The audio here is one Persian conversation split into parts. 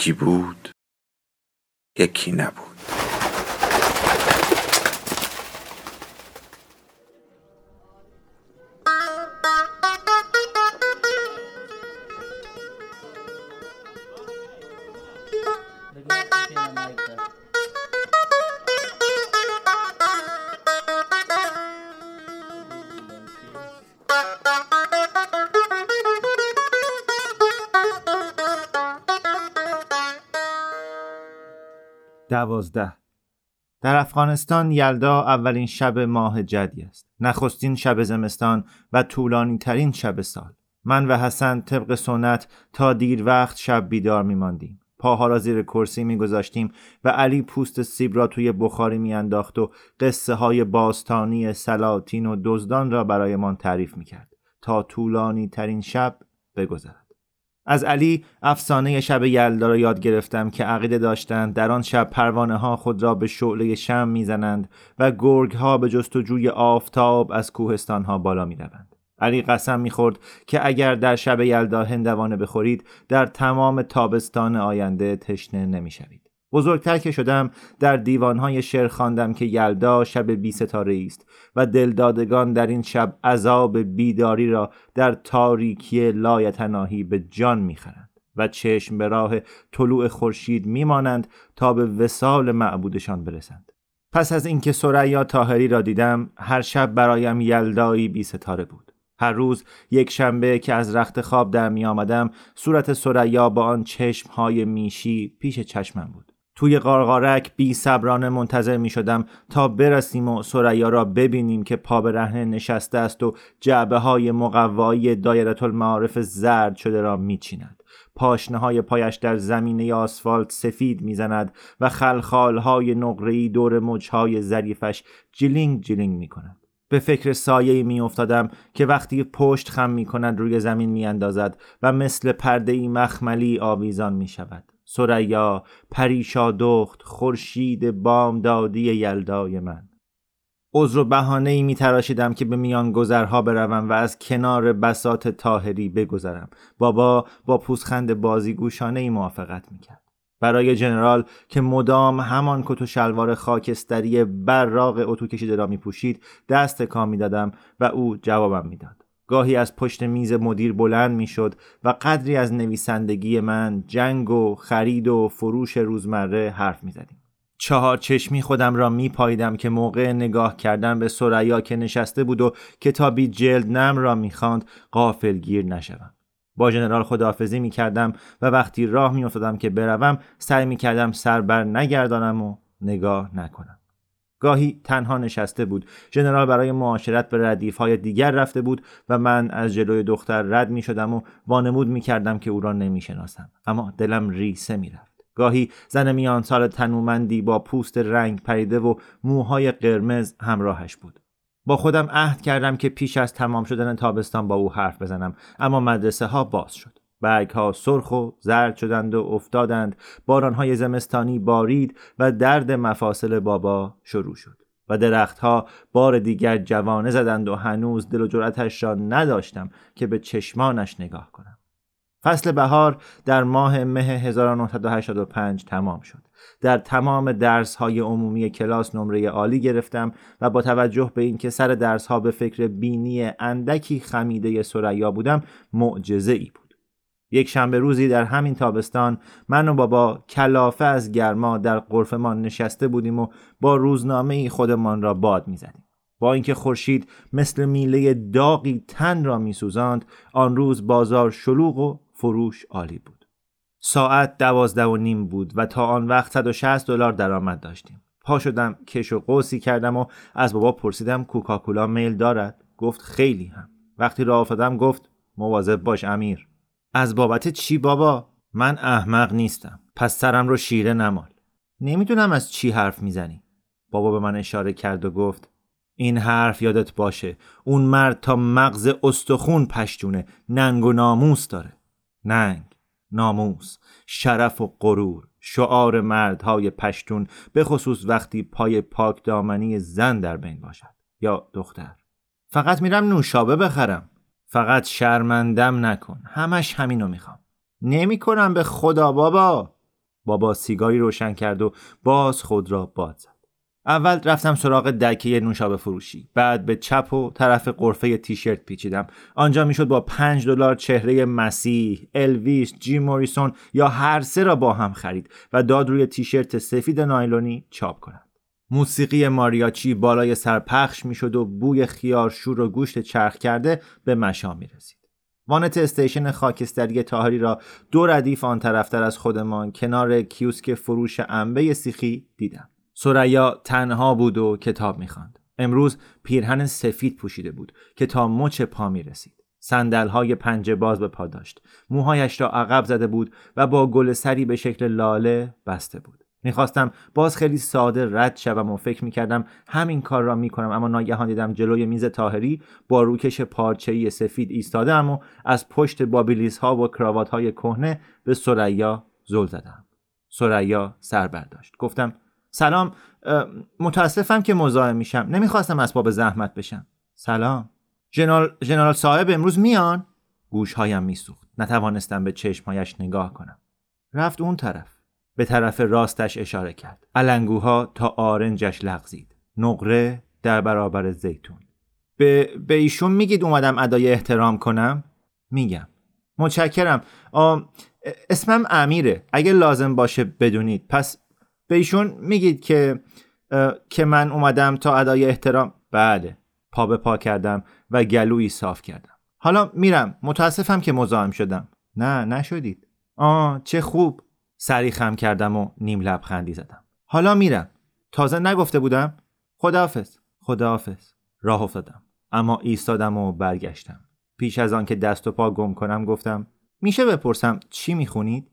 یکی بود یکی نبود. دوازده. در افغانستان یلدا اولین شب ماه جدی است. نخستین شب زمستان و طولانی ترین شب سال. من و حسن طبق سنت تا دیر وقت شب بیدار میماندیم. پاها را زیر کرسی میگذاشتیم و علی پوست سیب را توی بخاری میانداخت و قصه های باستانی سلاطین و دزدان را برایمان تعریف می‌کرد تا طولانی ترین شب بگذرد. از علی افسانه شب یلدا را یاد گرفتم که عقیده داشتند در آن شب پروانه ها خود را به شعله شم می‌زنند و گرگ ها به جستجوی آفتاب از کوهستان ها بالا می روند. علی قسم می‌خورد که اگر در شب یلدا هندوانه بخورید در تمام تابستان آینده تشنه نمی‌شوید. بزرگتر که شدم در دیوانهای شعر خواندم که یلدا شب بی ستاره است و دلدادگان در این شب عذاب بیداری را در تاریکی لایتناهی به جان می‌خرند و چشم به راه طلوع خورشید میمانند تا به وسال معبودشان برسند. پس از اینکه سریا تاهری را دیدم هر شب برایم یلدایی بی ستاره بود. هر روز یک شنبه که از رخت خواب در می آمدم صورت سریا با آن چشم های میشی پیش چشمم بود. توی قارقارک بی صبرانه منتظر می شدم تا برسیم و سریا را ببینیم که پا به نشسته است و جعبه های مقوایی دایرت المعارف زرد شده را می چیند. پاشنه های پایش در زمینه آسفالت سفید می‌زند و خلخال های نقره‌ای دور موجهای ظریفش جلینگ جلینگ می کند. به فکر سایه می افتادم که وقتی پشت خم می کند روی زمین می اندازد و مثل پرده ای مخملی آویزان می شود. سریا پریشا دخت خورشید بامدادی یلدای من. عذر و بهانه ای می تراشیدم که به میان گذرها بروم و از کنار بسات تاهری بگذرم. بابا با پوزخند بازیگوشانه ای موافقت می کرد. برای جنرال که مدام همان کت و شلوار خاکستری براق اتو کشیده را می پوشید دست کام می دادم و او جوابم می‌داد. گاهی از پشت میز مدیر بلند می‌شد و قدری از نویسندگی من جنگ و خرید و فروش روزمره حرف می‌زدیم. چهار چشمی خودم را می پایدم که موقع نگاه کردن به سریا که نشسته بود و کتابی جلد نم را می‌خواند قافل گیر نشوم. با جنرال خداحافظی می کردم و وقتی راه می افتادم که بروم سعی می کردم سر بر نگردانم و نگاه نکنم. گاهی تنها نشسته بود ژنرال برای معاشرت به ردیف های دیگر رفته بود و من از جلوی دختر رد می شدم و وانمود می کردم که او را نمی شناسم. اما دلم ریسه می رفت. گاهی زن میان سال تنومندی با پوست رنگ پریده و موهای قرمز همراهش بود با خودم عهد کردم که پیش از تمام شدن تابستان با او حرف بزنم اما مدرسه ها باز شد برگ ها سرخ و زرد شدند و افتادند باران های زمستانی بارید و درد مفاصل بابا شروع شد و درختها بار دیگر جوانه زدند و هنوز دل و جرأتش را نداشتم که به چشمانش نگاه کنم فصل بهار در ماه مه 1985 تمام شد. در تمام درس های عمومی کلاس نمره عالی گرفتم و با توجه به اینکه سر درس ها به فکر بینی اندکی خمیده سریا بودم معجزه ای بود. یک شنبه روزی در همین تابستان من و بابا کلافه از گرما در قرفمان نشسته بودیم و با روزنامه خودمان را باد می‌زدیم. با اینکه خورشید مثل میله داغی تن را میسوزاند آن روز بازار شلوغ و فروش عالی بود. ساعت دوازده و نیم بود و تا آن وقت 160 دلار درآمد داشتیم. پا شدم کش و قوسی کردم و از بابا پرسیدم کوکاکولا میل دارد؟ گفت خیلی هم. وقتی راه افتادم گفت مواظب باش امیر. از بابت چی بابا؟ من احمق نیستم. پس سرم رو شیره نمال. نمی‌دونم از چی حرف می‌زنی. بابا به من اشاره کرد و گفت این حرف یادت باشه. اون مرد تا مغز استخون پشتونه. ننگ و ناموس داره. ننگ ناموس شرف و غرور شعار مردهای پشتون به خصوص وقتی پای پاک دامنی زن در بین باشد. یا دختر. فقط میرم نوشابه بخرم. فقط شرمندم نکن. همش همینو می‌خوام. نمی‌کنم به خدا بابا. بابا سیگاری روشن کرد و باز خود را باد زد. اول رفتم سراغ دکه نوشابه فروشی. بعد به چپ و طرف قرفه تیشرت پیچیدم. آنجا می‌شد با پنج دلار چهره مسیح الویس جیم موریسون یا هر سه را با هم خرید و داد روی تیشرت سفید نایلونی چاپ کنند موسیقی ماریاچی بالای سر پخش می‌شد و بوی خیارشور و گوشت چرخ کرده به مشام می رسید. وانت استیشن خاکستری طاهری را دو ردیف آن طرفتر از خودمان کنار کیوسک فروش انبه سیخی دیدم. ثریا تنها بود و کتاب می‌خواند. امروز پیرهن سفید پوشیده بود که تا مچ پا می رسید. سندل های پنجه باز به پا داشت. موهایش را عقب زده بود و با گل سری به شکل لاله بسته بود. می‌خواستم باز خیلی ساده رد شوم و فکر می‌کردم همین کار را می‌کنم اما ناگهان دیدم جلوی میز تاهری با روکش پارچه‌ای سفید ایستاده و از پشت بابیلیس ها و کراوات های کهنه به سریا زل زدم. سریا سر برداشت. گفتم سلام متاسفم که مزاحم میشم. نمی‌خواستم اسباب زحمت بشم. سلام. جنرال جنرال صاحب امروز میان؟ گوشهایم میسوخت. نتوانستم به چشمهایش نگاه کنم. رفت اون طرف. به طرف راستش اشاره کرد. علنگوها تا آرنجش لغزید. نقره در برابر زیتون. به, به ایشون میگید اومدم ادای احترام کنم؟ میگم. متشکرم. اسمم امیره. اگه لازم باشه بدونید. پس به ایشون میگید که که من اومدم تا ادای احترام. بله. پا به پا کردم و گلویی صاف کردم. حالا میرم. متاسفم که مزاحم شدم. نه نشدید. آه چه خوب. سری خم کردم و نیم لبخندی زدم. حالا میرم. تازه نگفته بودم. خداحافظ. خداحافظ. راه افتادم. اما ایستادم و برگشتم. پیش از آن که دست و پا گم کنم گفتم میشه بپرسم چی می‌خونید؟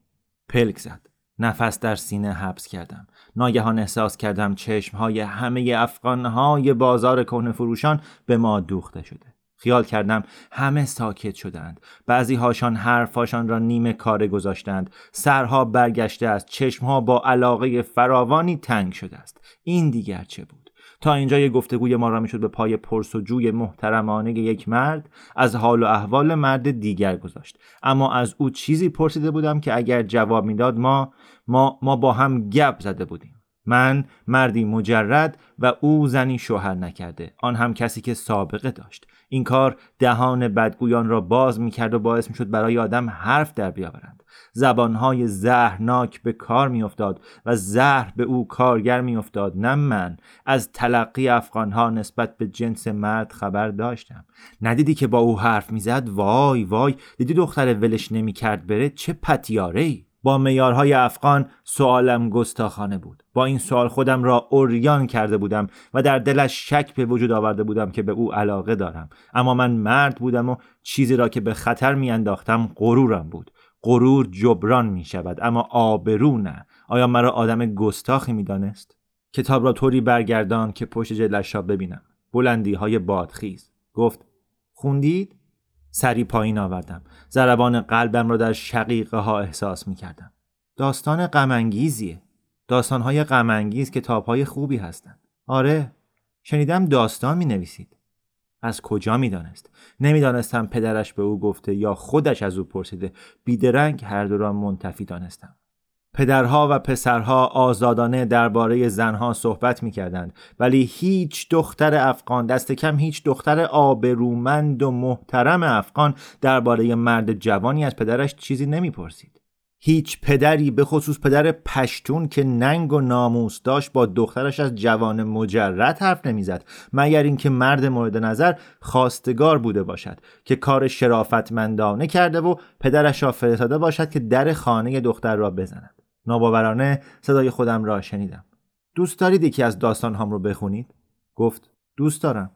پلک زد. نفس در سینه حبس کردم. ناگهان احساس کردم چشمهای همه افغانهای بازار کهنه فروشان به ما دوخته شده. خیال کردم همه ساکت شدند. بعضی هاشان حرفاشان را نیمه کاره گذاشتند. سرها برگشته است. چشمها با علاقه فراوانی تنگ شده است. این دیگر چه بود؟ تا اینجا یه گفتگوی ما را می‌شد به پای پرس و جوی محترمانه یک مرد از حال و احوال مرد دیگر گذاشت. اما از او چیزی پرسیده بودم که اگر جواب می‌داد ما ما ما با هم گپ زده بودیم. من مردی مجرد و او زنی شوهر نکرده. آن هم کسی که سابقه داشت. این کار دهان بدگویان را باز می‌کرد و باعث می‌شد برای آدم حرف در بیاورند. زبانهای زهرناک به کار میافتاد و زهر به او کارگر میافتاد. نه من. از تلقی افغانها نسبت به جنس مرد خبر داشتم. ندیدی که با او حرف می‌زد؟ وای وای. دیدی دختر ولش نمی‌کرد بره؟ چه پتیاره ای با میارهای افغان سوالم گستاخانه بود. با این سوال خودم را اوریان کرده بودم و در دلش شک به وجود آورده بودم که به او علاقه دارم. اما من مرد بودم و چیزی را که به خطر میانداختم غرورم بود. غرور جبران می شود اما آبرو نه. آیا مرا آدم گستاخی می دانست؟ کتاب را طوری برگردان که پشت جلش را ببینم. بلندی های بادخیز. گفت خوندید؟ سری پایین آوردم. ضربان قلبم را در شقیقه ها احساس می کردم داستان غمانگیزیه. داستان های غمانگیز کتاب های خوبی هستند. آره شنیدم داستان می نویسید از کجا می دانست؟ نمی دانستم پدرش به او گفته یا خودش از او پرسیده. بیدرنگ هر دو را منتفی دانستم. پدرها و پسرها آزادانه درباره زنها صحبت می کردند ولی هیچ دختر افغان دست کم هیچ دختر آبرومند و محترم افغان درباره مرد جوانی از پدرش چیزی نمی پرسید. هیچ پدری به خصوص پدر پشتون که ننگ و ناموس داشت با دخترش از جوان مجرد حرف نمی‌زد مگر اینکه مرد مورد نظر خواستگار بوده باشد که کار شرافتمندانه کرده و پدرش را فرستاده باشد که در خانه دختر را بزند ناباورانه صدای خودم را شنیدم. دوست دارید یکی از داستان هم رو بخونید؟ گفت دوست دارم.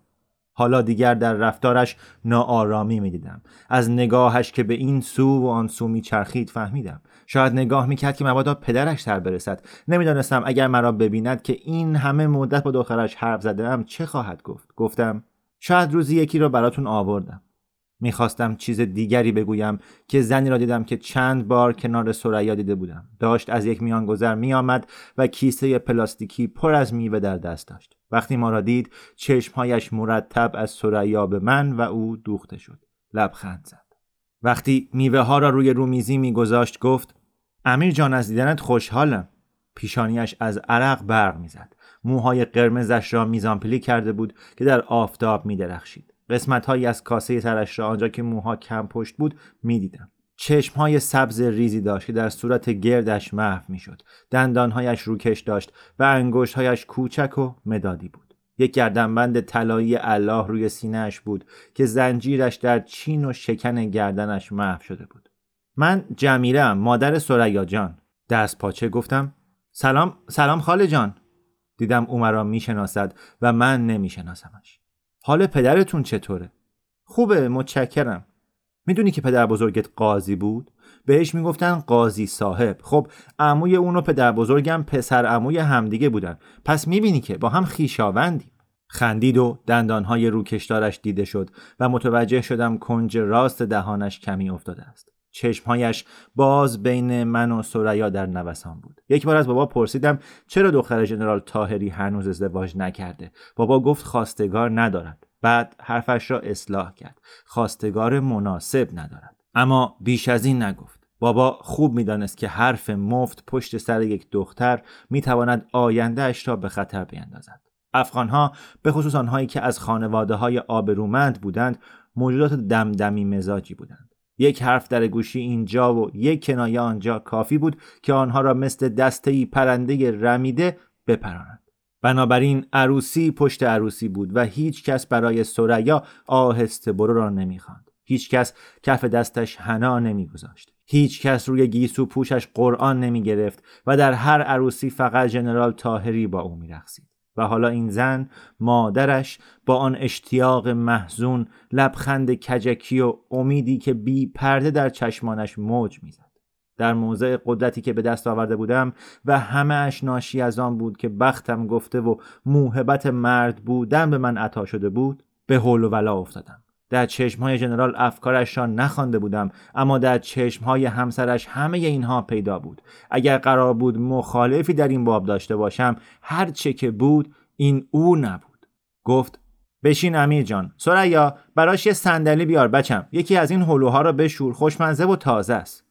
حالا دیگر در رفتارش ناآرامی می‌دیدم. از نگاهش که به این سو و آن سو میچرخید فهمیدم. شاید نگاه می‌کرد که مبادا پدرش سر برسد. نمی‌دانستم اگر مرا ببیند که این همه مدت با دخترش حرف زدم چه خواهد گفت. گفتم شاید روزی یکی را براتون آوردم. می‌خواستم چیز دیگری بگویم که زنی را دیدم که چند بار کنار سریا دیده بودم. داشت از یک میانگذر میآمد و کیسه پلاستیکی پر از میوه در دست داشت. وقتی ما را دید چشمهایش مرتب از سریا به من و او دوخته شد. لبخند زد. وقتی میوه ها را روی رومیزی میگذاشت گفت امیر جان از دیدنت خوشحالم. پیشانیش از عرق برق می‌زد. موهای قرمزش را میزانپلی کرده بود که در آفتاب میدرخشید. قسمت هایی از کاسه سرش را آنجا که موها کم پشت بود می‌دیدم. چشم های سبز ریزی داشت که در صورت گردش محو می‌شد. دندانهایش روکش داشت و انگشتهایش کوچک و مدادی بود. یک گردنبند طلایی الله روی سینهش بود که زنجیرش در چین و شکن گردنش محو شده بود. من جمیله مادر سریا جان. دست پاچه گفتم. سلام سلام خاله جان. دیدم او مرا می‌شناسد و من نمیشناسمش. حال پدرتون چطوره؟ خوبه متشکرم. می‌دونی که پدر بزرگت قاضی بود؟ بهش می‌گفتن قاضی صاحب. خب عموی اون و پدر بزرگم پسر عموی همدیگه بودن. پس می‌بینی که با هم خیشاوندیم. خندید و دندانهای روکشدارش دیده شد و متوجه شدم کنج راست دهانش کمی افتاده است. چشمهایش باز بین من و سریا در نوسان بود. یک بار از بابا پرسیدم چرا دختر ژنرال تاهری هنوز ازدواج نکرده؟ بابا گفت خواستگار ندارد. بعد حرفش را اصلاح کرد. خواستگار مناسب ندارد. اما بیش از این نگفت. بابا خوب می‌دانست که حرف مفت پشت سر یک دختر می‌تواند آینده اش را به خطر بیندازد. افغانها به خصوص آنهایی که از خانواده های آبرومند بودند موجودات دمدمی مزاجی بودند. یک حرف در گوشی اینجا و یک کنایه آنجا کافی بود که آنها را مثل دستهی پرنده رمیده بپرانند بنابراین عروسی پشت عروسی بود و هیچ کس برای سریا آهسته برو را نمی‌خواند. هیچ کس کف دستش حنا نمیگذاشت. هیچ کس روی گیسو پوشش قرآن نمی گرفت و در هر عروسی فقط جنرال تاهری با او میرقصید. و حالا این زن مادرش با آن اشتیاق محزون لبخند کجکی و امیدی که بی پرده در چشمانش موج می‌زد. در موضع قدرتی که به دست آورده بودم و همه اش ناشی از آن بود که بختم گفته و موهبت مرد بودن به من عطا شده بود به حول و ولا افتادم. در چشمهای جنرال افکارش را نخوانده بودم اما در چشمهای همسرش همه اینها پیدا بود. اگر قرار بود مخالفی در این باب داشته باشم هر چه که بود این او نبود. گفت بشین امیر جان سریا براش یه صندلی بیار بچم. یکی از این هلوها را بشور خوشمزه و تازه است.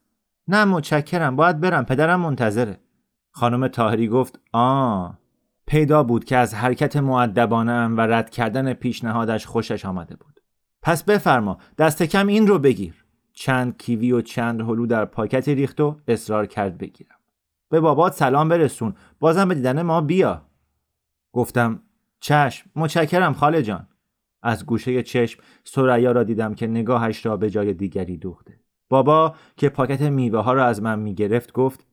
نه متشکرم باید برم پدرم منتظره. خانم تاهری گفت آ پیدا بود که از حرکت معدبانم و رد کردن پیشنهادش خوشش آمده بود. پس بفرما دست کم این رو بگیر. چند کیوی و چند هلو در پاکتی ریخت و اصرار کرد بگیرم. به بابات سلام برسون. بازم به دیدن ما بیا. گفتم چشم متشکرم خاله جان. از گوشه چشم سریا را دیدم که نگاهش را به جای دیگری دوخته. بابا که پاکت میوه ها را از من می‌گرفت گفت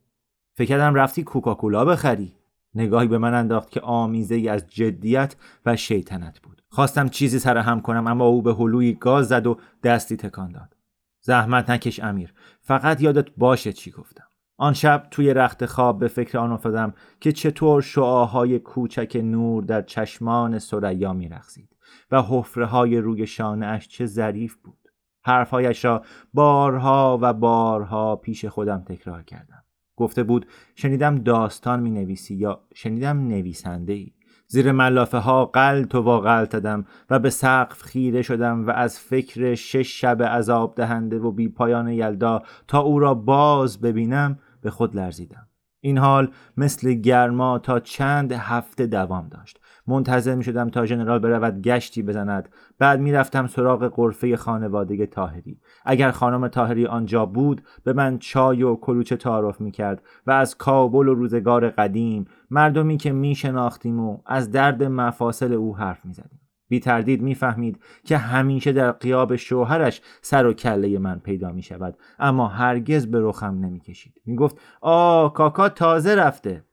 فکرم رفتی کوکاکولا بخری. نگاهی به من انداخت که آمیزه ای از جدیت و شیطنت بود. خواستم چیزی سر هم کنم اما او به هلوی گاز زد و دستی تکان داد. زحمت نکش امیر فقط یادت باشه چی گفتم. آن شب توی رخت خواب به فکر آن افتادم که چطور شعاهای کوچک نور در چشمان سریا میرخزید و حفره های روی شانه اش چه ظریف بود. حرفهایش را بارها و بارها پیش خودم تکرار کردم. گفته بود شنیدم داستان می نویسی یا شنیدم نویسنده ای زیر ملافه ها قلت و واقلتدم و به سقف خیره شدم و از فکر شش شب عذاب دهنده و بی پایان یلدا تا او را باز ببینم به خود لرزیدم. این حال مثل گرما تا چند هفته دوام داشت. منتظر می شدم تا ژنرال برود گشتی بزند. بعد می رفتم سراغ قرفه خانواده تاهری اگر خانم تاهری آنجا بود به من چای و کلوچه تعارف می کرد و از کابل و روزگار قدیم مردمی که می شناختیم و از درد مفاصل او حرف می زدیم. بی تردید می‌فهمید که همیشه در قیاب شوهرش سر و کله من پیدا می شود اما هرگز به رخم نمی کشید. می گفت آه کاکا تازه رفته.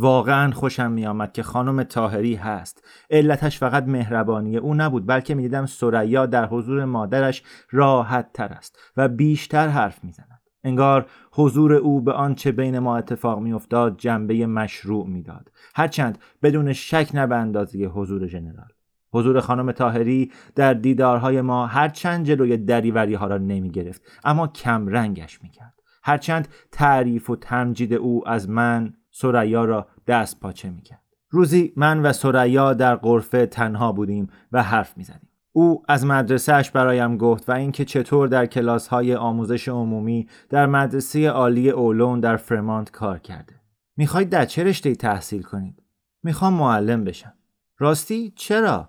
واقعا خوشم میآمد که خانم تاهری هست. علتش فقط مهربانی او نبود بلکه می‌دیدم سریا در حضور مادرش راحت تر است و بیشتر حرف می‌زند. انگار حضور او به آنچه بین ما اتفاق میافتاد جنبه مشروع می‌داد. هرچند بدون شک نه به حضور ژنرال حضور خانم تاهری در دیدارهای ما هرچند جلوی دریوری ها را نمی گرفت اما کم رنگش می کرد هرچند تعریف و تمجید او از من سریا را دست پاچه می کرد روزی من و سریا در قرفه تنها بودیم و حرف می زدیم. او از مدرسهش برایم گفت و اینکه چطور در کلاس های آموزش عمومی در مدرسه عالی اولون در فرمانت کار کرده. می‌خواید در چه رشته تحصیل کنید؟ می‌خوام معلم بشم. راستی چرا؟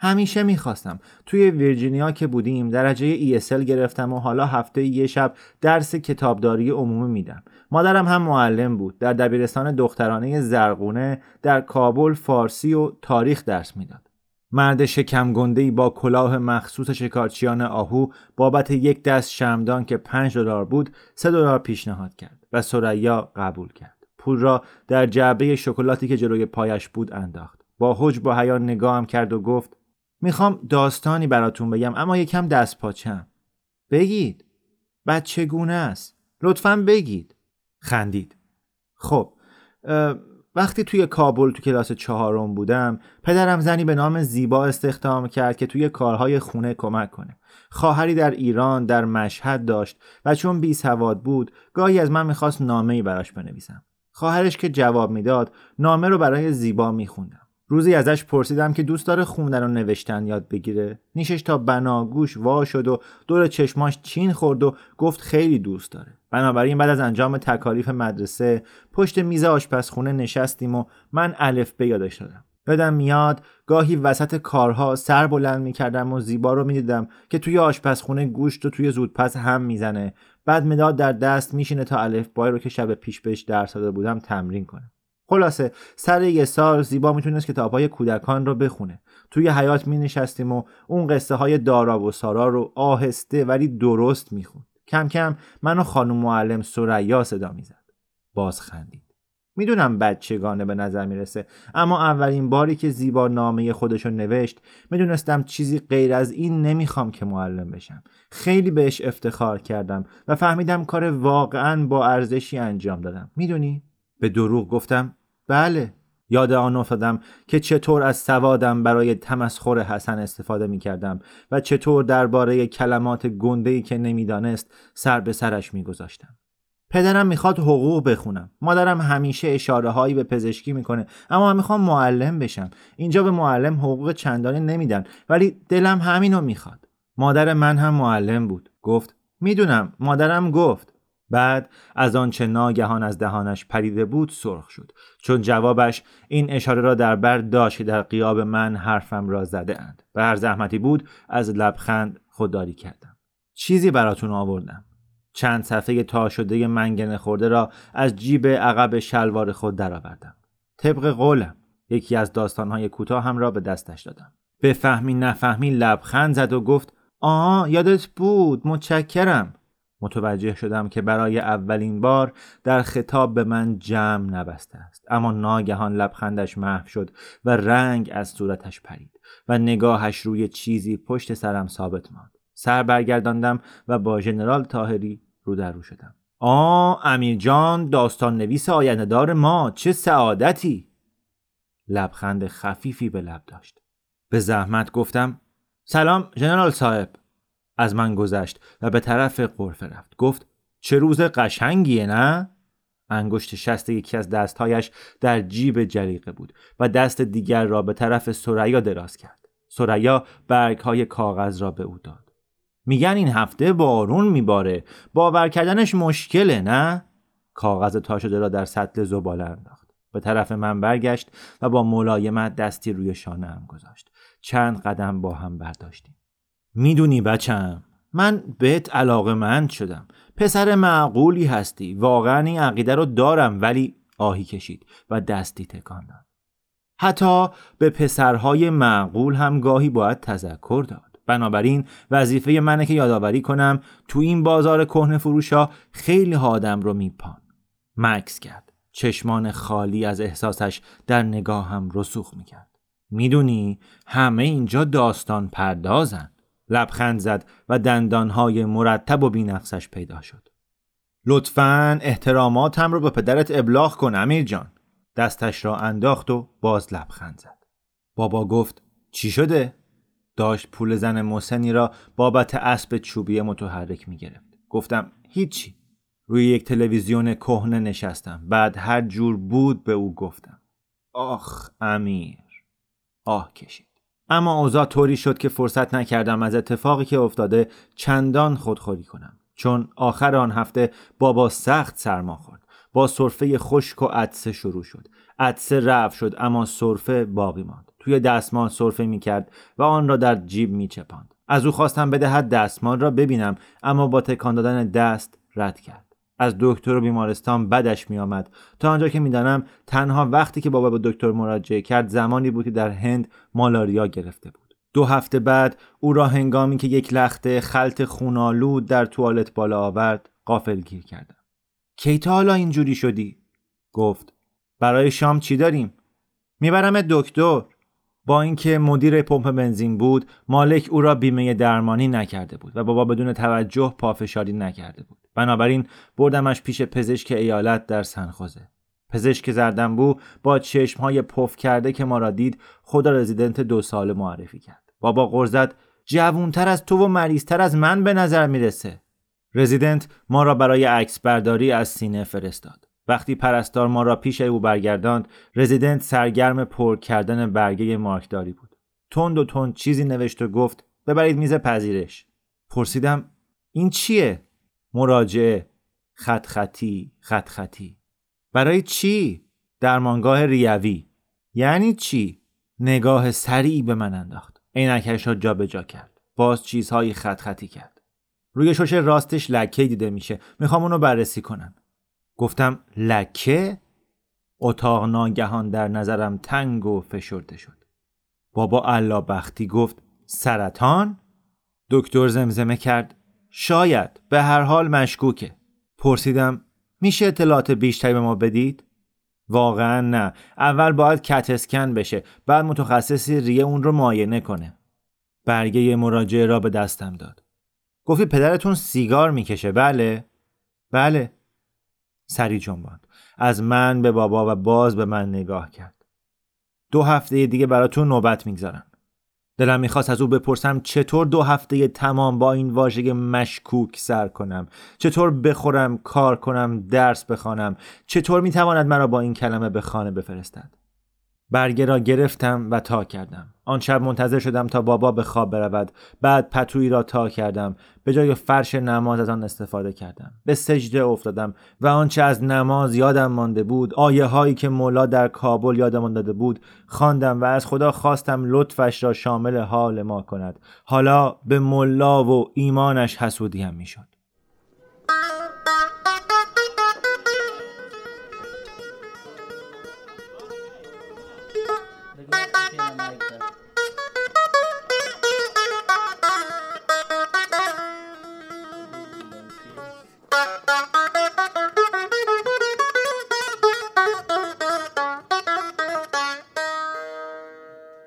همیشه می‌خواستم. توی ویرجینیا که بودیم درجه ESL گرفتم و حالا هفته یه شب درس کتابداری عمومی میدم. مادرم هم معلم بود. در دبیرستان دخترانه زرقونه در کابل فارسی و تاریخ درس می‌داد. مرد شکم گنده با کلاه مخصوص شکارچیان آهو بابت یک دست شمدان که 5 دلار بود 3 دلار پیشنهاد کرد و سریا قبول کرد. پول را در جعبه شکلاتی که جلوی پایش بود انداخت. با حج با حیا نگاهم کرد و گفت می‌خوام داستانی براتون بگم اما یکم دست پاچم. بگید. چگونه است؟ لطفا بگید. خندید. خب وقتی توی کابل تو کلاس چهارم بودم پدرم زنی به نام زیبا استخدام کرد که توی کارهای خونه کمک کنه. خواهری در ایران در مشهد داشت و چون بی سواد بود گاهی از من می‌خواست نامه ای براش بنویسم. خواهرش که جواب می‌داد نامه رو برای زیبا میخوندم. روزی ازش پرسیدم که دوست داره خوندن و نوشتن یاد بگیره. نیشش تا بناگوش وا شد و دور چشماش چین خورد و گفت خیلی دوست داره. بنابراین بعد از انجام تکالیف مدرسه پشت میز آشپزخونه نشستیم و من الف به یادش دادم. یادم میاد گاهی وسط کارها سر بلند می‌کردم و زیبا رو می‌دیدم که توی آشپزخونه گوشت و توی زودپس هم می‌زنه. بعد مداد در دست میشینه تا الف بای رو که شب پیش بهش درس داده بودم تمرین کنه. خلاصه سر یه سال زیبا می‌تونست کتاب های کودکان رو بخونه. توی حیات می نشستیم و اون قصه های دارا و سارا رو آهسته ولی درست می‌خوند. کم کم منو خانم معلم سریا صدا می‌زد. باز خندید. می‌دونم بچگانه به نظر می‌رسه اما اولین باری که زیبا نامه خودشو نوشت می‌دونستم چیزی غیر از این نمی‌خوام که معلم بشم. خیلی بهش افتخار کردم و فهمیدم کار واقعا با ارزشی انجام دادم. می‌دونی؟ به دروغ گفتم بله. یاد آن افتادم که چطور از سوادم برای تمسخر حسن استفاده می کردم و چطور درباره کلمات گنده که نمی‌دانست سر به سرش می گذاشتم. پدرم می‌خواد حقوق بخونم. مادرم همیشه اشاره هایی به پزشکی می‌کنه اما من می‌خوام معلم بشم. اینجا به معلم حقوق چندانی نمیدن ولی دلم همینو می‌خواد. مادر من هم معلم بود. گفت می‌دونم. مادرم گفت بعد از آنچه ناگهان از دهانش پریده بود سرخ شد. چون جوابش این اشاره را در بر داشت در قیاب من حرفم را زده اند و هر زحمتی بود از لبخند خودداری کردم. چیزی براتون آوردم. چند صفحه تا شده منگنه خورده را از جیب عقب شلوار خود درآوردم. طبق قولم یکی از داستانهای کوتاه هم را به دستش دادم. به فهمی نفهمی لبخند زد و گفت آه یادت بود متشکرم. متوجه شدم که برای اولین بار در خطاب به من جمع نبسته است. اما ناگهان لبخندش محو شد و رنگ از صورتش پرید و نگاهش روی چیزی پشت سرم ثابت ماند. سر برگرداندم و با ژنرال تاهری رو در رو شدم. آ امیر جان داستان نویس آیندهدار ما چه سعادتی! لبخند خفیفی به لب داشت. به زحمت گفتم سلام ژنرال صاحب. از من گذشت و به طرف قرفه رفت. گفت چه روز قشنگیه نه؟ انگشت شست یکی از دستهایش در جیب جلیقه بود و دست دیگر را به طرف سریا دراز کرد. سریا برگ های کاغذ را به او داد. میگن این هفته بارون میباره. باور کردنش مشکله نه؟ کاغذ تا شده را در سطل زباله انداخت. به طرف من برگشت و با ملایمت دستی روی شانه هم گذاشت. چند قدم با هم برداشتیم. می‌دونی بچم من بهت علاقه مند شدم. پسر معقولی هستی. واقعا این عقیده رو دارم ولی آهی کشید و دستی تکان داد. حتی به پسرهای معقول هم گاهی باید تذکر داد. بنابراین وظیفه منه که یادآوری کنم تو این بازار کهنه فروشا خیلی آدم رو میپان. مکس کرد. چشمان خالی از احساسش در نگاهم رسوخ می‌کرد. می‌دونی همه اینجا داستان پردازن لبخند زد و دندانهای مرتب و بینقصش پیدا شد لطفا احتراماتم رو به پدرت ابلاغ کن امیر جان دستش را انداخت و باز لبخند زد بابا گفت چی شده؟ داشت پول زن موسنی را بابت اسب چوبی متحرک می گرفت. گفتم هیچی. روی یک تلویزیون کهنه نشستم. بعد هر جور بود به او گفتم. آخ امیر. آه کشید. اما اوضاع طوری شد که فرصت نکردم از اتفاقی که افتاده چندان خودخوری کنم. چون آخر آن هفته بابا سخت سرما خورد. با صرفه خشک و عدسه شروع شد. عدسه رفت شد اما صرفه باقی ماند. توی دستمال سرفه می کرد و آن را در جیب می چپاند. از او خواستم بدهد دستمال را ببینم اما با تکان دادن دست رد کرد. از دکتر و بیمارستان بدش می آمد تا آنجا که می‌دانم تنها وقتی که بابا به دکتر مراجعه کرد زمانی بود که در هند مالاریا گرفته بود. دو هفته بعد او را هنگامی که یک لخته خلط خونالود در توالت بالا آورد قافل گیر کردم. کی تا حالا اینجوری شدی؟ گفت. برای شام چی داریم؟ می‌برم دکتر. با اینکه مدیر پمپ بنزین بود مالک او را بیمه درمانی نکرده بود و بابا بدون توجه پافشاری نکرده بود. بنابراین بردمش پیش پزشک ایالت در سنخوزه. پزشک زردنبو با چشمهای پف کرده که ما را دید خدا رزیدنت دو ساله معرفی کرد. بابا قرزد جوونتر از تو و مریضتر از من به نظر می‌رسه. رزیدنت ما را برای عکس برداری از سینه فرستاد. وقتی پرستار ما را پیش او برگرداند رزیدنت سرگرم پر کردن برگه مارکداری بود. تند و تند چیزی نوشت و گفت ببرید میز پذیرش. پرسیدم این چیه؟ مراجعه. خط خطی خط خطی. برای چی؟ درمانگاه ریوی. یعنی چی؟ نگاه سریعی به من انداخت. عینکش را جابجا کرد. باز چیزهایی خط خطی کرد. روی شش راستش لکه دیده میشه. می‌خوام اونو بررسی کنم. گفتم لکه؟ اتاق ناگهان در نظرم تنگ و فشرده شد. بابا الله بختی گفت سرطان؟ دکتر زمزمه کرد شاید به هر حال مشکوکه. پرسیدم میشه اطلاعات بیشتری به ما بدید؟ واقعا نه. اول باید کت اسکن بشه بعد متخصصی ریه اون رو معاینه کنه. برگه مراجعه را به دستم داد. گفتی پدرتون سیگار می‌کشه. بله. بله. سری جنباند. از من به بابا و باز به من نگاه کرد. دو هفته دیگه براتون نوبت می‌گذارم. دلم می‌خواست از او بپرسم چطور دو هفته تمام با این واژه مشکوک سر کنم؟ چطور بخورم کار کنم درس بخوانم؟ چطور می‌تواند مرا با این کلمه به خانه بفرستد؟ برگه را گرفتم و تا کردم. آن شب منتظر شدم تا بابا به خواب برود. بعد پتویی را تا کردم. به جای فرش نماز از آن استفاده کردم. به سجده افتادم و آنچه از نماز یادم مانده بود آیه هایی که مولا در کابل یادم داده بود خواندم و از خدا خواستم لطفش را شامل حال ما کند. حالا به مولا و ایمانش حسودیم می‌شد.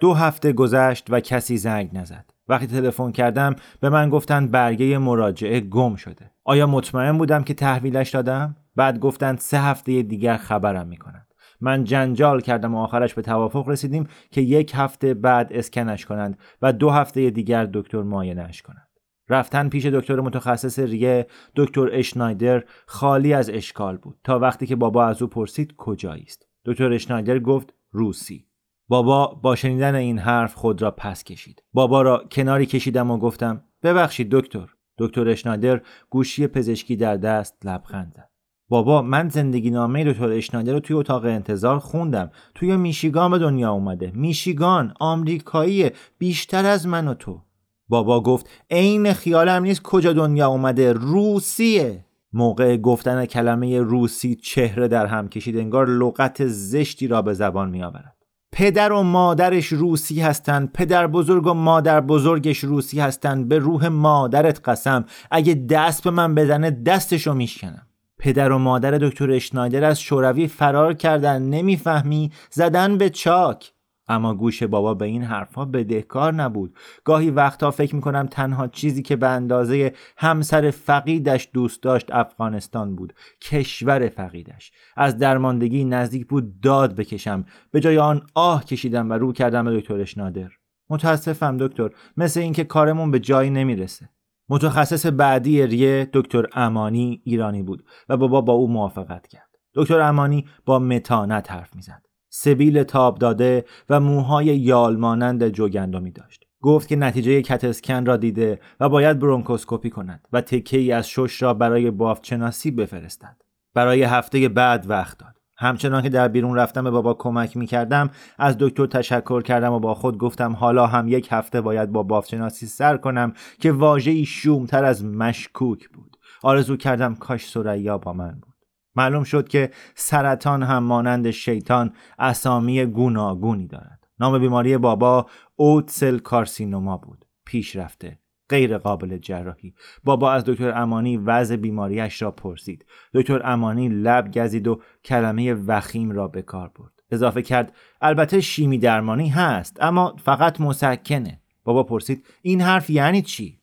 دو هفته گذشت و کسی زنگ نزد. وقتی تلفن کردم به من گفتند برگه مراجعه گم شده. آیا مطمئن بودم که تحویلش دادم؟ بعد گفتند سه هفته دیگر خبرم می‌کنند. من جنجال کردم و آخرش به توافق رسیدیم که یک هفته بعد اسکنش کنند و دو هفته دیگر دکتر معاینهاش کنند. رفتن پیش دکتر متخصص ریه دکتر اشنایدر خالی از اشکال بود تا وقتی که بابا از او پرسید کجایی است دکتر اشنایدر گفت روسی بابا با شنیدن این حرف خود را پس کشید. بابا را کناری کشیدم و گفتم ببخشید دکتر. دکتر اشنایدر گوشی پزشکی در دست لبخند زد. بابا من زندگی نامه دکتر اشنایدر رو توی اتاق انتظار خوندم. توی میشیگان به دنیا اومده. میشیگان آمریکایی بیشتر از من و تو. بابا گفت عین خیالم نیست کجا دنیا اومده. روسیه. موقع گفتن کلمه روسی چهره در هم کشید انگار لغت زشتی را به زبان می آورد پدر و مادرش روسی هستند پدر بزرگ و مادر بزرگش روسی هستند. به روح مادرت قسم اگه دست به من بزنه دستشو میشکنم. پدر و مادر دکتر اشنایدر از شوروی فرار کردن نمی‌فهمی؟ زدن به چاک. اما گوش بابا به این حرفها بدهکار نبود. گاهی وقتها فکر می‌کنم تنها چیزی که به اندازه همسر فقیدش دوست داشت افغانستان بود. کشور فقیدش. از درماندگی نزدیک بود داد بکشم. به جای آن آه کشیدم و رو کردم به دکتر اشنادر متاسفم دکتر. مثل اینکه کارمون به جایی نمی‌رسه. متخصص بعدی ریه دکتر امانی ایرانی بود و بابا با او موافقت کرد. دکتر امانی با متانت حرف می‌زد. سبیل تاب داده و موهای یال مانند جوگندمی داشت. گفت که نتیجه کتسکن را دیده و باید برونکوسکوپی کند و تکه ای از شش را برای بافتشناسی بفرستد. برای هفته بعد وقت داد. همچنان که در بیرون رفتم به بابا کمک می کردم از دکتر تشکر کردم و با خود گفتم حالا هم یک هفته باید با بافتشناسی سر کنم که واژه‌ای شومتر از مشکوک بود. آرزو کردم کاش سریا با من بود. معلوم شد که سرطان هم مانند شیطان اسامی گوناگونی دارد. نام بیماری بابا اوتسل کارسینوما بود. پیش رفته غیر قابل جراحی. بابا از دکتر امانی وضع بیماریش را پرسید. دکتر امانی لب گزید و کلمه وخیم را به کار برد. اضافه کرد البته شیمی درمانی هست اما فقط مسکنه. بابا پرسید این حرف یعنی چی؟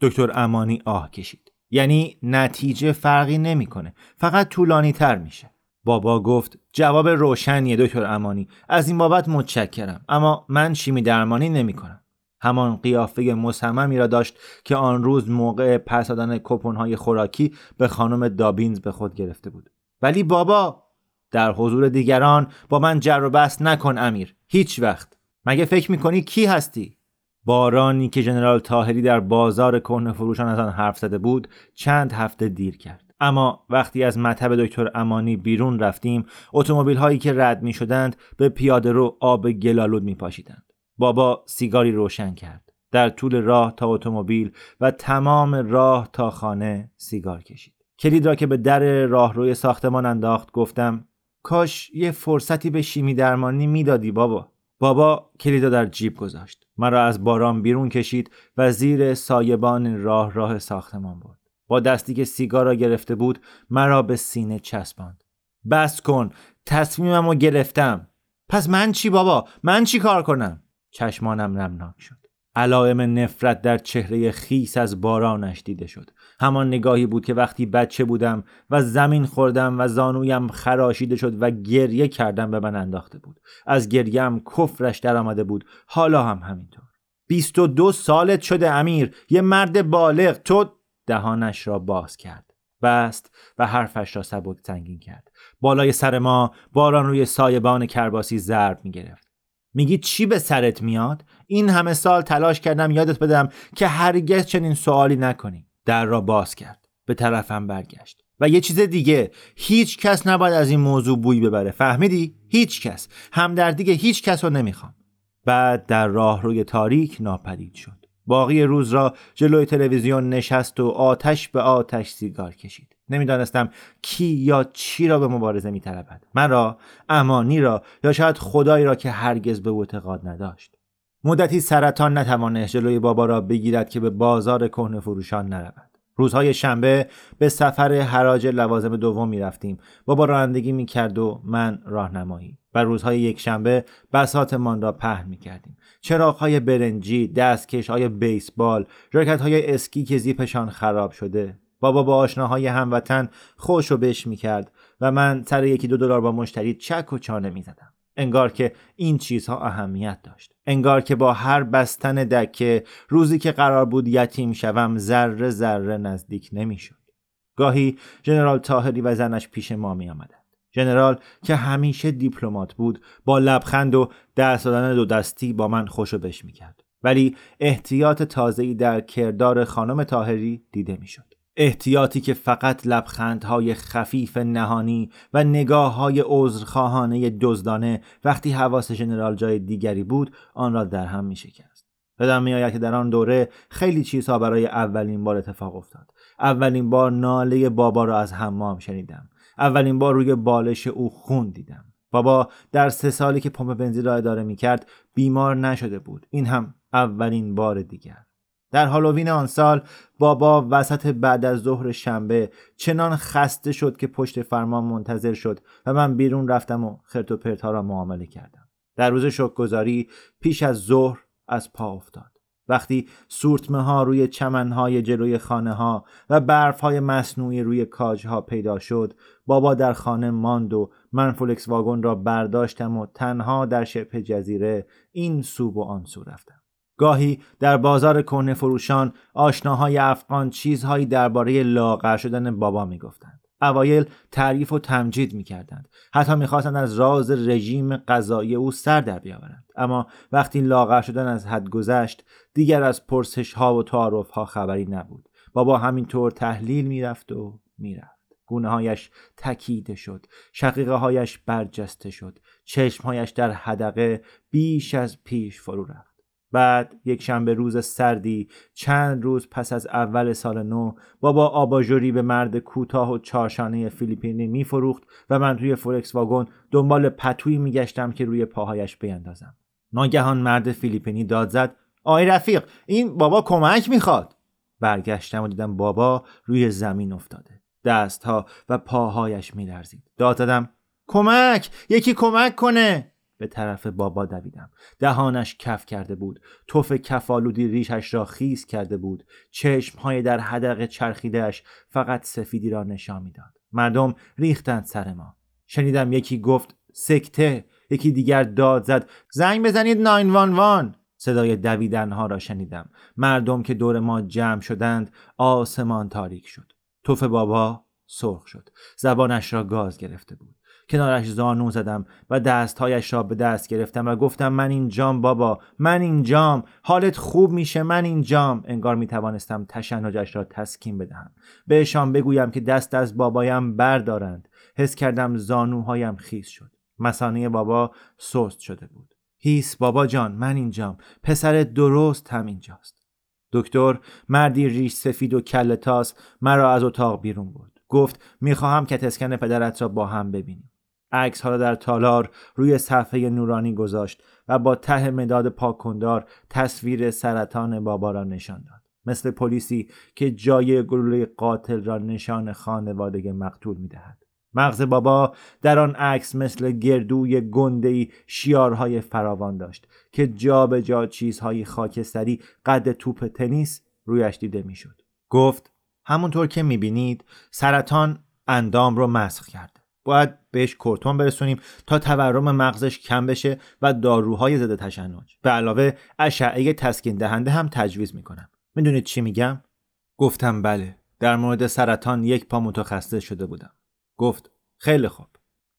دکتر امانی آه کشید. یعنی نتیجه فرقی نمی‌کنه. فقط طولانی تر میشه. بابا گفت جواب روشنیه دکتر امانی. از این بابت متشکرم. اما من شیمی درمانی نمی‌کنم. همان قیافه مصممی را داشت که آن روز موقع پس دادن کپونهای خوراکی به خانم دابینز به خود گرفته بود. ولی بابا در حضور دیگران با من جر و بست نکن امیر. هیچ وقت. مگه فکر می‌کنی کی هستی؟ بارانی که ژنرال تاهری در بازار کهنه فروشان از آن حرف زده بود چند هفته دیر کرد. اما وقتی از مطب دکتر امانی بیرون رفتیم اتومبیل هایی که رد می شدند به پیاده رو آب گلالود می پاشیدند بابا سیگاری روشن کرد. در طول راه تا اتومبیل و تمام راه تا خانه سیگار کشید. کلید را که به در راهروی ساختمان انداخت گفتم کاش یه فرصتی به شیمی درمانی می‌دادی بابا. بابا کلیدا در جیب گذاشت. مرا از باران بیرون کشید و زیر سایبان راه راه ساختمان برد. با دستی که سیگار را گرفته بود مرا به سینه چسباند. بس کن تصمیمم رو گرفتم. پس من چی بابا؟ من چی کار کنم؟ چشمانم نمناک شد. علائم نفرت در چهره خیس از بارانش دیده شد. همان نگاهی بود که وقتی بچه بودم و زمین خوردم و زانویم خراشیده شد و گریه کردم به من انداخته بود. از گریم کفرش در آمده بود. حالا هم همینطور. بیست و دو سالت شده امیر. یه مرد بالغ. تو دهانش را باز کرد. بست و حرفش را سبک سنگین کرد. بالای سر ما باران روی سایبان کرباسی ضرب می گرفت. میگی چی به سرت میاد؟ این همه سال تلاش کردم یادت بدم که هرگز چنین سوالی نکنی. در را باز کرد. به طرفم برگشت. و یه چیز دیگه هیچ کس نباید از این موضوع بوی ببره. فهمیدی؟ هیچ کس. همدردی هیچ کس رو نمی‌خوام. بعد در راه روی تاریک ناپدید شد. باقی روز را جلوی تلویزیون نشست و آتش به آتش سیگار کشید. نمی‌دانستم کی یا چی را به مبارزه میطلبد. مرا امانی را یا شاید خدایی را که هرگز به اعتقاد نداشت. مدتی سرطان نتوانست جلوی بابا را بگیرد که به بازار کهنه فروشان نرود. روزهای شنبه به سفر حراج لوازم دوم می رفتیم. بابا رانندگی می کرد و من راهنمایی. و روزهای یک شنبه بساتمان را پهن می کردیم. چراغ های برنجی، دستکش های بیسبال، راکت های اسکی که زیپشان خراب شده. بابا با آشناهای هموطن خوش و بش می کرد و من سر یکی دو دلار با مشتری چک و چانه می زدم. انگار که این چیزها اهمیت داشت. انگار که با هر بستن دکه روزی که قرار بود یتیم شوم ذره ذره نزدیک نمی‌شد. گاهی ژنرال تاهری و زنش پیش ما می آمدند ژنرال که همیشه دیپلمات بود با لبخند و دست دادن دو دستی با من خوشو بش می‌کرد. ولی احتیاط تازه‌ای در کردار خانم تاهری دیده می‌شد. احتیاطی که فقط لبخندهای خفیف نهانی و نگاه های عذرخواهانه دزدانه وقتی حواس ژنرال جای دیگری بود آن را در هم می شکست. بدم می آید که در آن دوره خیلی چیزها برای اولین بار اتفاق افتاد. اولین بار ناله بابا را از حمام شنیدم. اولین بار روی بالش او خون دیدم. بابا در سه سالی که پمپ بنزین را اداره می کرد بیمار نشده بود. این هم اولین بار دیگر. در هالووین آن سال بابا وسط بعد از ظهر شنبه چنان خسته شد که پشت فرمان منتظر شد و من بیرون رفتم و خرت و پرت را معامله کردم. در روز شکگذاری پیش از ظهر از پا افتاد. وقتی سورتمه ها روی چمن های جلوی خانه ها و برف های مصنوعی روی کاج ها پیدا شد بابا در خانه ماند و من فولکس واگن را برداشتم و تنها در شبه جزیره این سو و آن سو رفتم. گاهی در بازار کهنه فروشان آشناهای افغان چیزهایی درباره لاغر شدن بابا می‌گفتند. اوایل تعریف و تمجید می‌کردند. حتی می‌خواستند از راز رژیم غذایی او سر در بیاورند. اما وقتی لاغر شدن از حد گذشت دیگر از پرسش ها و تعارف ها خبری نبود. بابا همینطور تحلیل می‌رفت و می‌رفت. گونه هایش تکیده شد شقیقه هایش برجسته شد چشم هایش در حدقه بیش از پیش فرو رفت. بعد یک شنبه روز سردی چند روز پس از اول سال نو بابا آباژوری به مرد کوتاه و چارشانه فیلیپینی میفروخت و من توی فورکس واگن دنبال پتویی میگشتم که روی پاهایش بیندازم. ناگهان مرد فیلیپینی داد زد آی رفیق این بابا کمک می‌خواد. برگشتم و دیدم بابا روی زمین افتاده دستها و پاهایش میلرزید. داد زدم کمک یکی کمک کنه. به طرف بابا دویدم. دهانش کف کرده بود. توف کفالودی ریشش را خیز کرده بود. چشمهای در حدق چرخیدهش فقط سفیدی را نشان می‌داد. مردم ریختند سر ما. شنیدم یکی گفت سکته. یکی دیگر داد زد زنگ بزنید وان. صدای دویدنها را شنیدم. مردم که دور ما جمع شدند آسمان تاریک شد. توف بابا سرخ شد. زبانش را گاز گرفته بود. کنارش زانو زدم و دستهایش را به دست گرفتم و گفتم من اینجام بابا من اینجام حالت خوب میشه من اینجام. انگار می توانستم تشنجش را تسکین بدهم. بهشان بگویم که دست از بابایم بردارند. حس کردم زانوهایم خیز شد. مسانه بابا سست شده بود. هیس بابا جان من اینجام. پسر درست هم اینجاست دکتر مردی ریش سفید و کل تاس مرا از اتاق بیرون برد. گفت می‌خواهم که تسکن پدرت را با هم ببینیم. عکس ها در تالار روی صفحه نورانی گذاشت و با ته مداد پاکندار تصویر سرطان بابا را نشان داد مثل پلیسی که جای گلوله قاتل را نشان خانواده مقتول می‌دهد مغز بابا در آن عکس مثل گردوی گندهی شیارهای فراوان داشت که جا به جا چیزهای خاکستری قد توپ تنیس رویش دیده می‌شد. گفت همونطور که می‌بینید سرطان اندام رو مسخ کرده. باید بهش کورتون برسونیم تا تورم مغزش کم بشه و داروهای ضد تشنج. به علاوه اشعه تسکین دهنده هم تجویز می‌کنم. می‌دونید چی میگم؟ گفتم بله در مورد سرطان یک پا متخصص شده بودم. گفت خیلی خوب.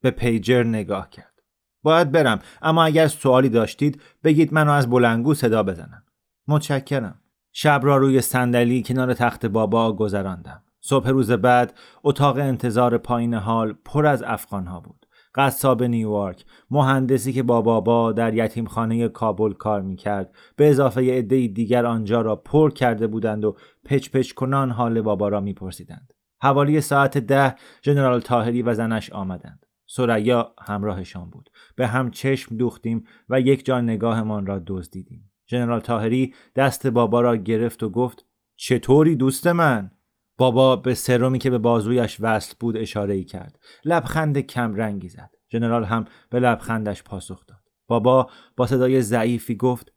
به پیجر نگاه کرد. باید برم اما اگر سوالی داشتید بگید منو از بلنگو صدا بزنم. متشکرم. شب را روی صندلی کنار تخت بابا گذراندم. صبح روز بعد اتاق انتظار پایین حال پر از افغانها بود. قصاب نیویورک مهندسی که با بابا در یتیمخانه کابل کار می‌کرد به اضافه عده دیگر آنجا را پر کرده بودند و پچ پچ کنان حال بابا را میپرسیدند. حوالی ساعت ده ژنرال تاهری و زنش آمدند. سریا همراهشان بود. به هم چشم دوختیم و یک جا نگاهمان را دزدیدیم. ژنرال تاهری دست بابا را گرفت و گفت چطوری دوست من؟ بابا به سرومی که به بازویش وصل بود اشاره ای کرد. لبخند کم رنگی زد. ژنرال هم به لبخندش پاسخ داد. بابا با صدای ضعیفی گفت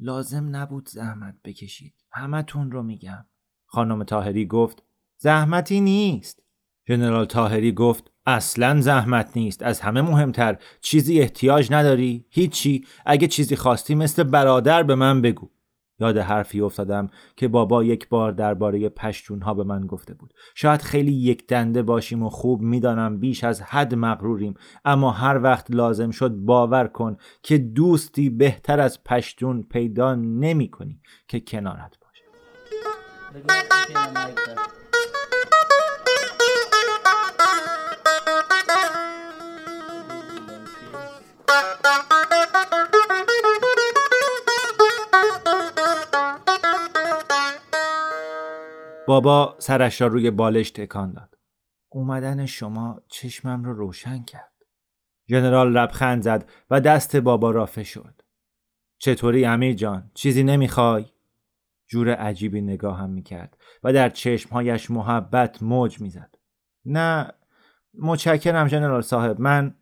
لازم نبود زحمت بکشید. همتون رو میگم. خانم تاهری گفت زحمتی نیست. ژنرال تاهری گفت اصلا زحمت نیست. از همه مهمتر. چیزی احتیاج نداری. هیچی. اگه چیزی خواستی مثل برادر به من بگو. یاد حرفی افتادم که بابا یک بار درباره پشتون ها به من گفته بود. شاید خیلی یک دنده باشیم و خوب می‌دانم بیش از حد مغروریم اما هر وقت لازم شد باور کن که دوستی بهتر از پشتون پیدا نمی کنی که کنارت باشه. بابا سرش را روی بالش تکان داد. اومدن شما چشمم رو روشن کرد. ژنرال لبخند زد و دست بابا را فشرد. چطوری امیر جان؟ چیزی نمی‌خوای؟ جور عجیبی نگاه هم می‌کرد و در چشمهایش محبت موج می‌زد نه متشکرم جنرال صاحب من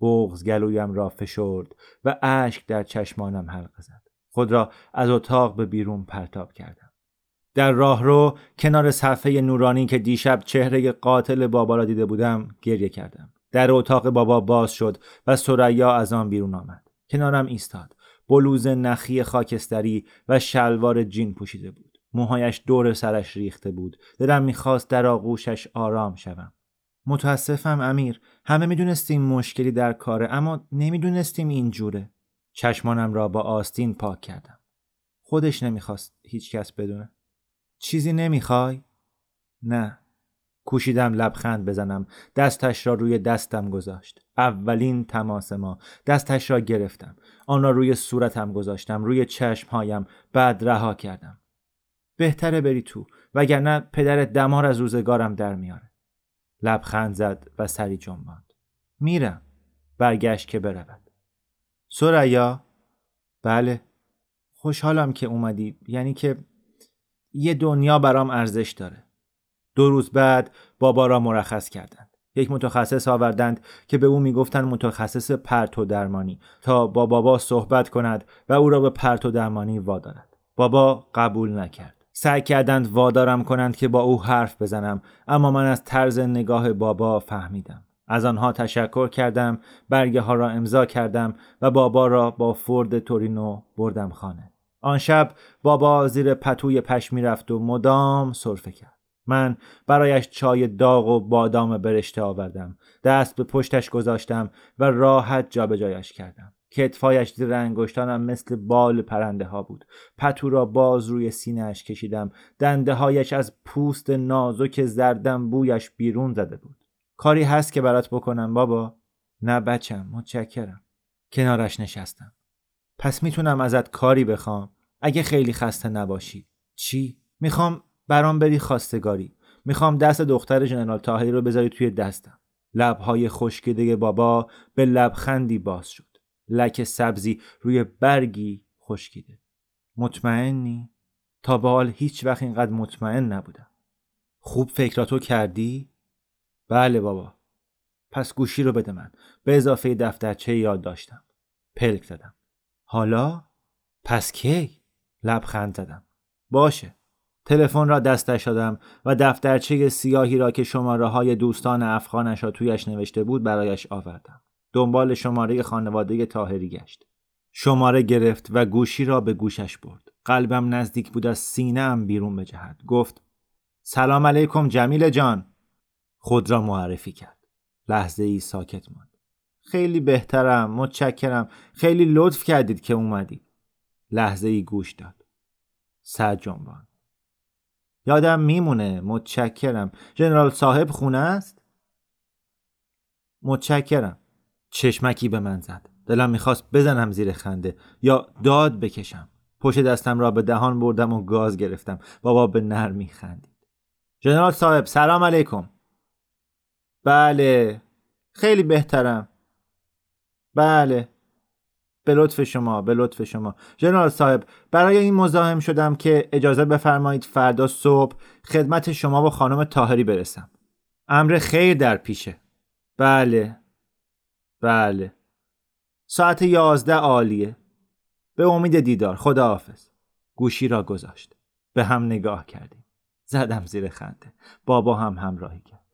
بغز گلویم را فشرد و اشک در چشمانم حلقه زد خود را از اتاق به بیرون پرتاب کردم در راهرو کنار صفحه نورانی که دیشب چهره قاتل بابا را دیده بودم گریه کردم. در اتاق بابا باز شد و سریا از آن بیرون آمد. کنارم ایستاد. بلوز نخی خاکستری و شلوار جین پوشیده بود. موهایش دور سرش ریخته بود. دلم می‌خواست در آغوشش آرام شوم. متاسفم امیر. همه می‌دونستیم مشکلی در کاره اما نمی‌دونستیم اینجوره چشمانم را با آستین پاک کردم. خودش نمی‌خواست هیچکس بدونه. چیزی نمی‌خوای؟ نه. کوشیدم لبخند بزنم. دستش را روی دستم گذاشت. اولین تماس ما. دستش را گرفتم. آن را روی صورتم گذاشتم. روی چشمهایم. بعد رها کردم. بهتره بری تو. وگرنه پدر دمار از روزگارم در میاره. لبخند زد و سری جنباند. میرم. برگشت که برود. سریا؟ بله. خوشحالم که اومدی. یعنی که یه دنیا برام ارزش داره. دو روز بعد بابا را مرخص کردند. یک متخصص آوردند که به او می‌گفتند متخصص پرتو درمانی تا با بابا صحبت کند و او را به پرتو درمانی وادارد. بابا قبول نکرد. سعی کردند وادارم کنند که با او حرف بزنم اما من از طرز نگاه بابا فهمیدم. از آنها تشکر کردم برگه ها را امضا کردم و بابا را با فورد تورینو بردم خانه. آن شب بابا زیر پتوی پشمی رفت و مدام صرفه کرد. من برایش چای داغ و بادام برشته آوردم. دست به پشتش گذاشتم و راحت جابجایش کردم. کتفایش زیر انگشتانم مثل بال پرنده ها بود. پتو را باز روی سینهش کشیدم. دنده هایش از پوست نازک زردم بویش بیرون زده بود. کاری هست که برات بکنم بابا؟ نه بچم متشکرم. کنارش نشستم. پس می‌تونم ازت کاری بخوام. اگه خیلی خسته نباشی. چی؟ می‌خوام برام بری خواستگاری. می‌خوام دست دختر جنرال تاهری رو بذاری توی دستم. لبهای خشکیده بابا به لبخندی باز شد. لک سبزی روی برگی خشکیده. مطمئنی؟ تا به حال هیچ وقت اینقدر مطمئن نبودم. خوب فکراتو کردی؟ بله بابا. پس گوشی رو بده من. به اضافه دفترچه یاد داشتم. پلک زدم حالا پس کی لبخند زدم باشه تلفن را دستش دادم و دفترچه سیاهی را که شماره های دوستان افغانش را تویش نوشته بود برایش آوردم. دنبال شماره خانواده تاهری گشت. شماره گرفت و گوشی را به گوشش برد. قلبم نزدیک بود از سینه ام بیرون بجهد. گفت سلام علیکم جمیل جان. خود را معرفی کرد. لحظه ای ساکت ماند. خیلی بهترم. متشکرم. خیلی لطف کردید که اومدید. لحظه ای گوش داد. سر جنبان. یادم میمونه متشکرم جنرال صاحب خونه است متشکرم چشمکی به من زد دلم می‌خواست بزنم زیر خنده یا داد بکشم پشت دستم را به دهان بردم و گاز گرفتم بابا به نرمی خندید جنرال صاحب سلام علیکم بله خیلی بهترم بله. به لطف شما به لطف شما. جنرال صاحب برای این مزاحم شدم که اجازه بفرمایید فردا صبح خدمت شما و خانم تاهری برسم. امر خیر در پیشه. بله. بله. ساعت یازده عالیه. به امید دیدار. خدا حافظ گوشی را گذاشت. به هم نگاه کردیم. زدم زیر خنده. بابا هم همراهی کرد.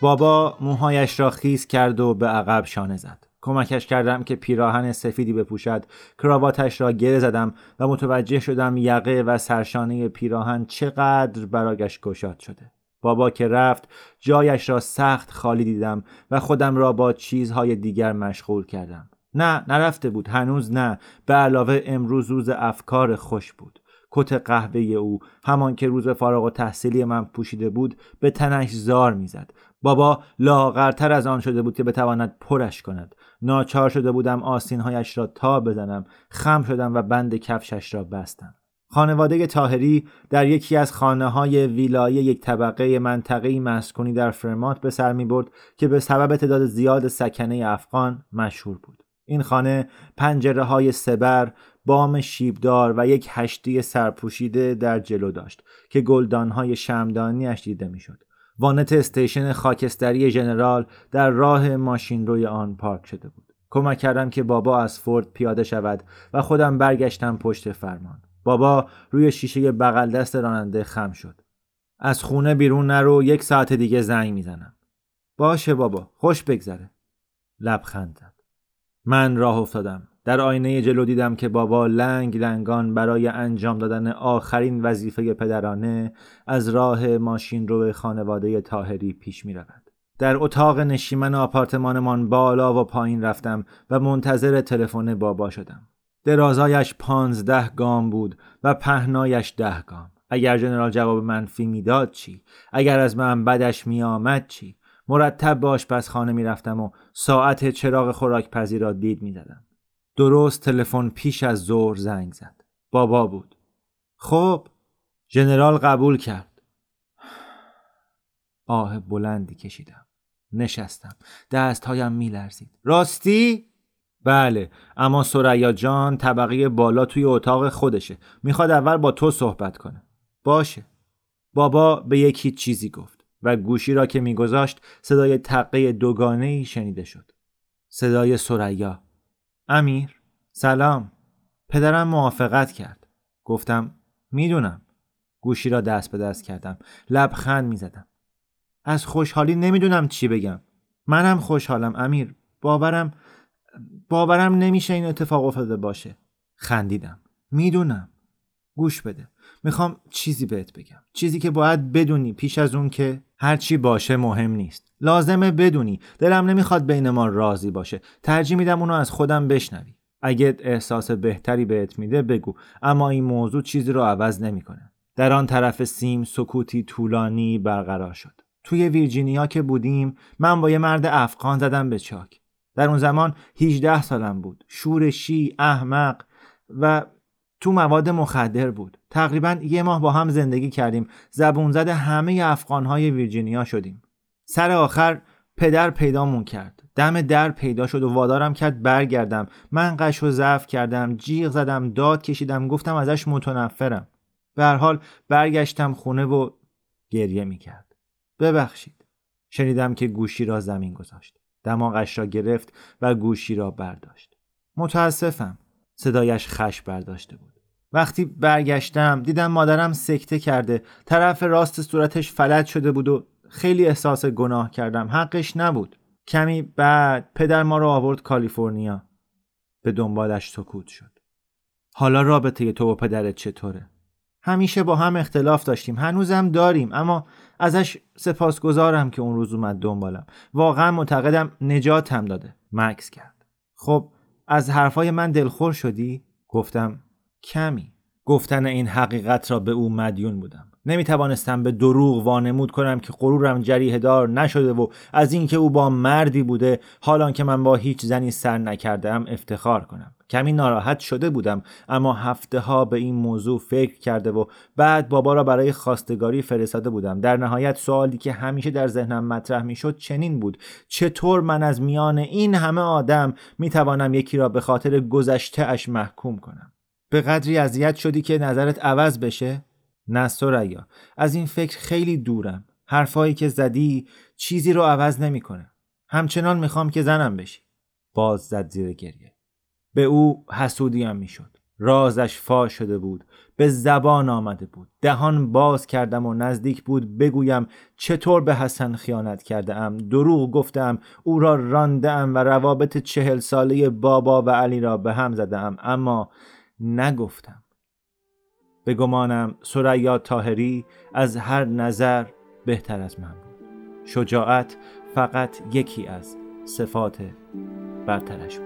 بابا موهایش را خیز کرد و به عقب شانه زد. کمکش کردم که پیراهن سفیدی بپوشد. کراواتش را گره زدم و متوجه شدم یقه و سرشانه پیراهن چقدر برایش گشاد شده. بابا که رفت جایش را سخت خالی دیدم و خودم را با چیزهای دیگر مشغول کردم. نه نرفته بود. هنوز نه. به علاوه امروز روز افکار خوش بود. کت قهوه او همان که روز فارغ و تحصیلی من پوشیده بود به تنش زار می‌زد. بابا لاغرتر از آن شده بود که بتواند پرش کند ناچار شده بودم آسینهایش را تا بزنم خم شدم و بند کفشش را بستم خانواده تاهری در یکی از خانه های ویلای یک طبقه منطقه مسکونی در فرمات به سر می برد که به سبب تعداد زیاد سکنه افغان مشهور بود. این خانه پنجره های سبر، بام شیبدار و یک هشتی سرپوشیده در جلو داشت که گلدان های شمدانیش دیده می‌شد. وانت استیشن خاکستری ژنرال در راه ماشین روی آن پارک شده بود. کمک کردم که بابا از فورد پیاده شود و خودم برگشتم پشت فرمان. بابا روی شیشه بغل دست راننده خم شد. از خونه بیرون نرو یک ساعت دیگه زنگ می‌زنم. باشه بابا خوش بگذره. لبخند زد. من راه افتادم. در آینه جلو دیدم که بابا لنگ لنگان برای انجام دادن آخرین وظیفه پدرانه از راه ماشین رو خانواده تاهری پیش می رود. در اتاق نشیمن آپارتمانمان بالا و پایین رفتم و منتظر تلفن بابا شدم. درازایش پانزده گام بود و پهنایش ده گام اگر جنرال جواب منفی می‌داد چی اگر از من بدش میآمد چی مرتب به آشپزخانه می‌رفتم و ساعت چراغ خوراک پذیر را دید می‌زدم درست تلفن پیش از ظهر زنگ زد. بابا بود. خب ژنرال قبول کرد. آه بلندی کشیدم. نشستم. دستهایم میلرزید. راستی؟ بله اما سریا جان طبقه بالا توی اتاق خودشه. می‌خواد اول با تو صحبت کنه. باشه. بابا به یکی چیزی گفت و گوشی را که میگذاشت صدای تقه دوگانه ای شنیده شد. صدای سریا امیر. سلام. پدرم موافقت کرد. گفتم می‌دونم. گوشی را دست به دست کردم. لبخند می‌زدم. از خوشحالی نمی‌دونم چی بگم. منم خوشحالم امیر. باورم باورم نمیشه این اتفاق افتاده باشه. خندیدم. می‌دونم. گوش بده. می‌خوام چیزی بهت بگم. چیزی که باید بدونی پیش از اون که هرچی باشه مهم نیست. لازمه بدونی. دلم نمی‌خواد بین ما راضی باشه. ترجیح میدم اونو از خودم بشنوی. اگه احساس بهتری بهت میده بگو. اما این موضوع چیزی رو عوض نمی‌کنه. در آن طرف سیم سکوتی طولانی برقرار شد. توی ویرجینیا که بودیم من با یه مرد افغان زدم به چاک. در اون زمان 18 سالم بود. شورشی احمق و تو مواد مخدر بود. تقریبا یه ماه با هم زندگی کردیم. زبون زده همه افغانهای ویرجینیا شدیم. سر آخر پدر پیدامون کرد. دم در پیدا شد و وادارم کرد برگردم. من قش و ضعف کردم جیغ زدم داد کشیدم گفتم ازش متنفرم. به هر حال برگشتم خونه و گریه می‌کرد. ببخشید. شنیدم که گوشی را زمین گذاشت. دماغش را گرفت و گوشی را برداشت. متاسفم. صدایش خش برداشته بود. وقتی برگشتم دیدم مادرم سکته کرده. طرف راست صورتش فلج شده بود و خیلی احساس گناه کردم. حقش نبود. کمی بعد پدر ما رو آورد کالیفرنیا. به دنبالش سکوت شد. حالا رابطه تو و پدرت چطوره؟ همیشه با هم اختلاف داشتیم. هنوزم داریم اما ازش سپاسگزارم که اون روز اومد دنبالم. واقعا معتقدم نجاتم داده. مکس کرد. خب از حرفای من دلخور شدی؟ گفتم کمی. گفتن این حقیقت را به او مدیون بودم. نمی توانستم به دروغ وانمود کنم که غرورم جریه دار نشده و از اینکه او با مردی بوده حالان که من با هیچ زنی سر نکردم افتخار کنم. کمی ناراحت شده بودم اما هفته ها به این موضوع فکر کرده و بعد بابا را برای خواستگاری فرستاده بودم. در نهایت سوالی که همیشه در ذهنم مطرح می‌شد چنین بود. چطور من از میان این همه آدم می توانم یکی را به خاطر گذشته اش محکوم کنم؟ به قدری اذیت شدی که نظرت عوض بشه؟ نه سریا از این فکر خیلی دورم. حرفایی که زدی چیزی رو عوض نمی‌کنه. همچنان می‌خوام که زنم بشی. باز زد زیر گریه. به او حسودیم می‌شد. رازش فا شده بود به زبان آمده بود. دهان باز کردم و نزدیک بود بگویم چطور به حسن خیانت کرده ام دروغ گفتم او را رانده ام و روابط چهل ساله بابا و علی را به هم زده ام اما نگفتم. به گمانم سریا تاهری از هر نظر بهتر از من بود. شجاعت فقط یکی از صفات برترش بود.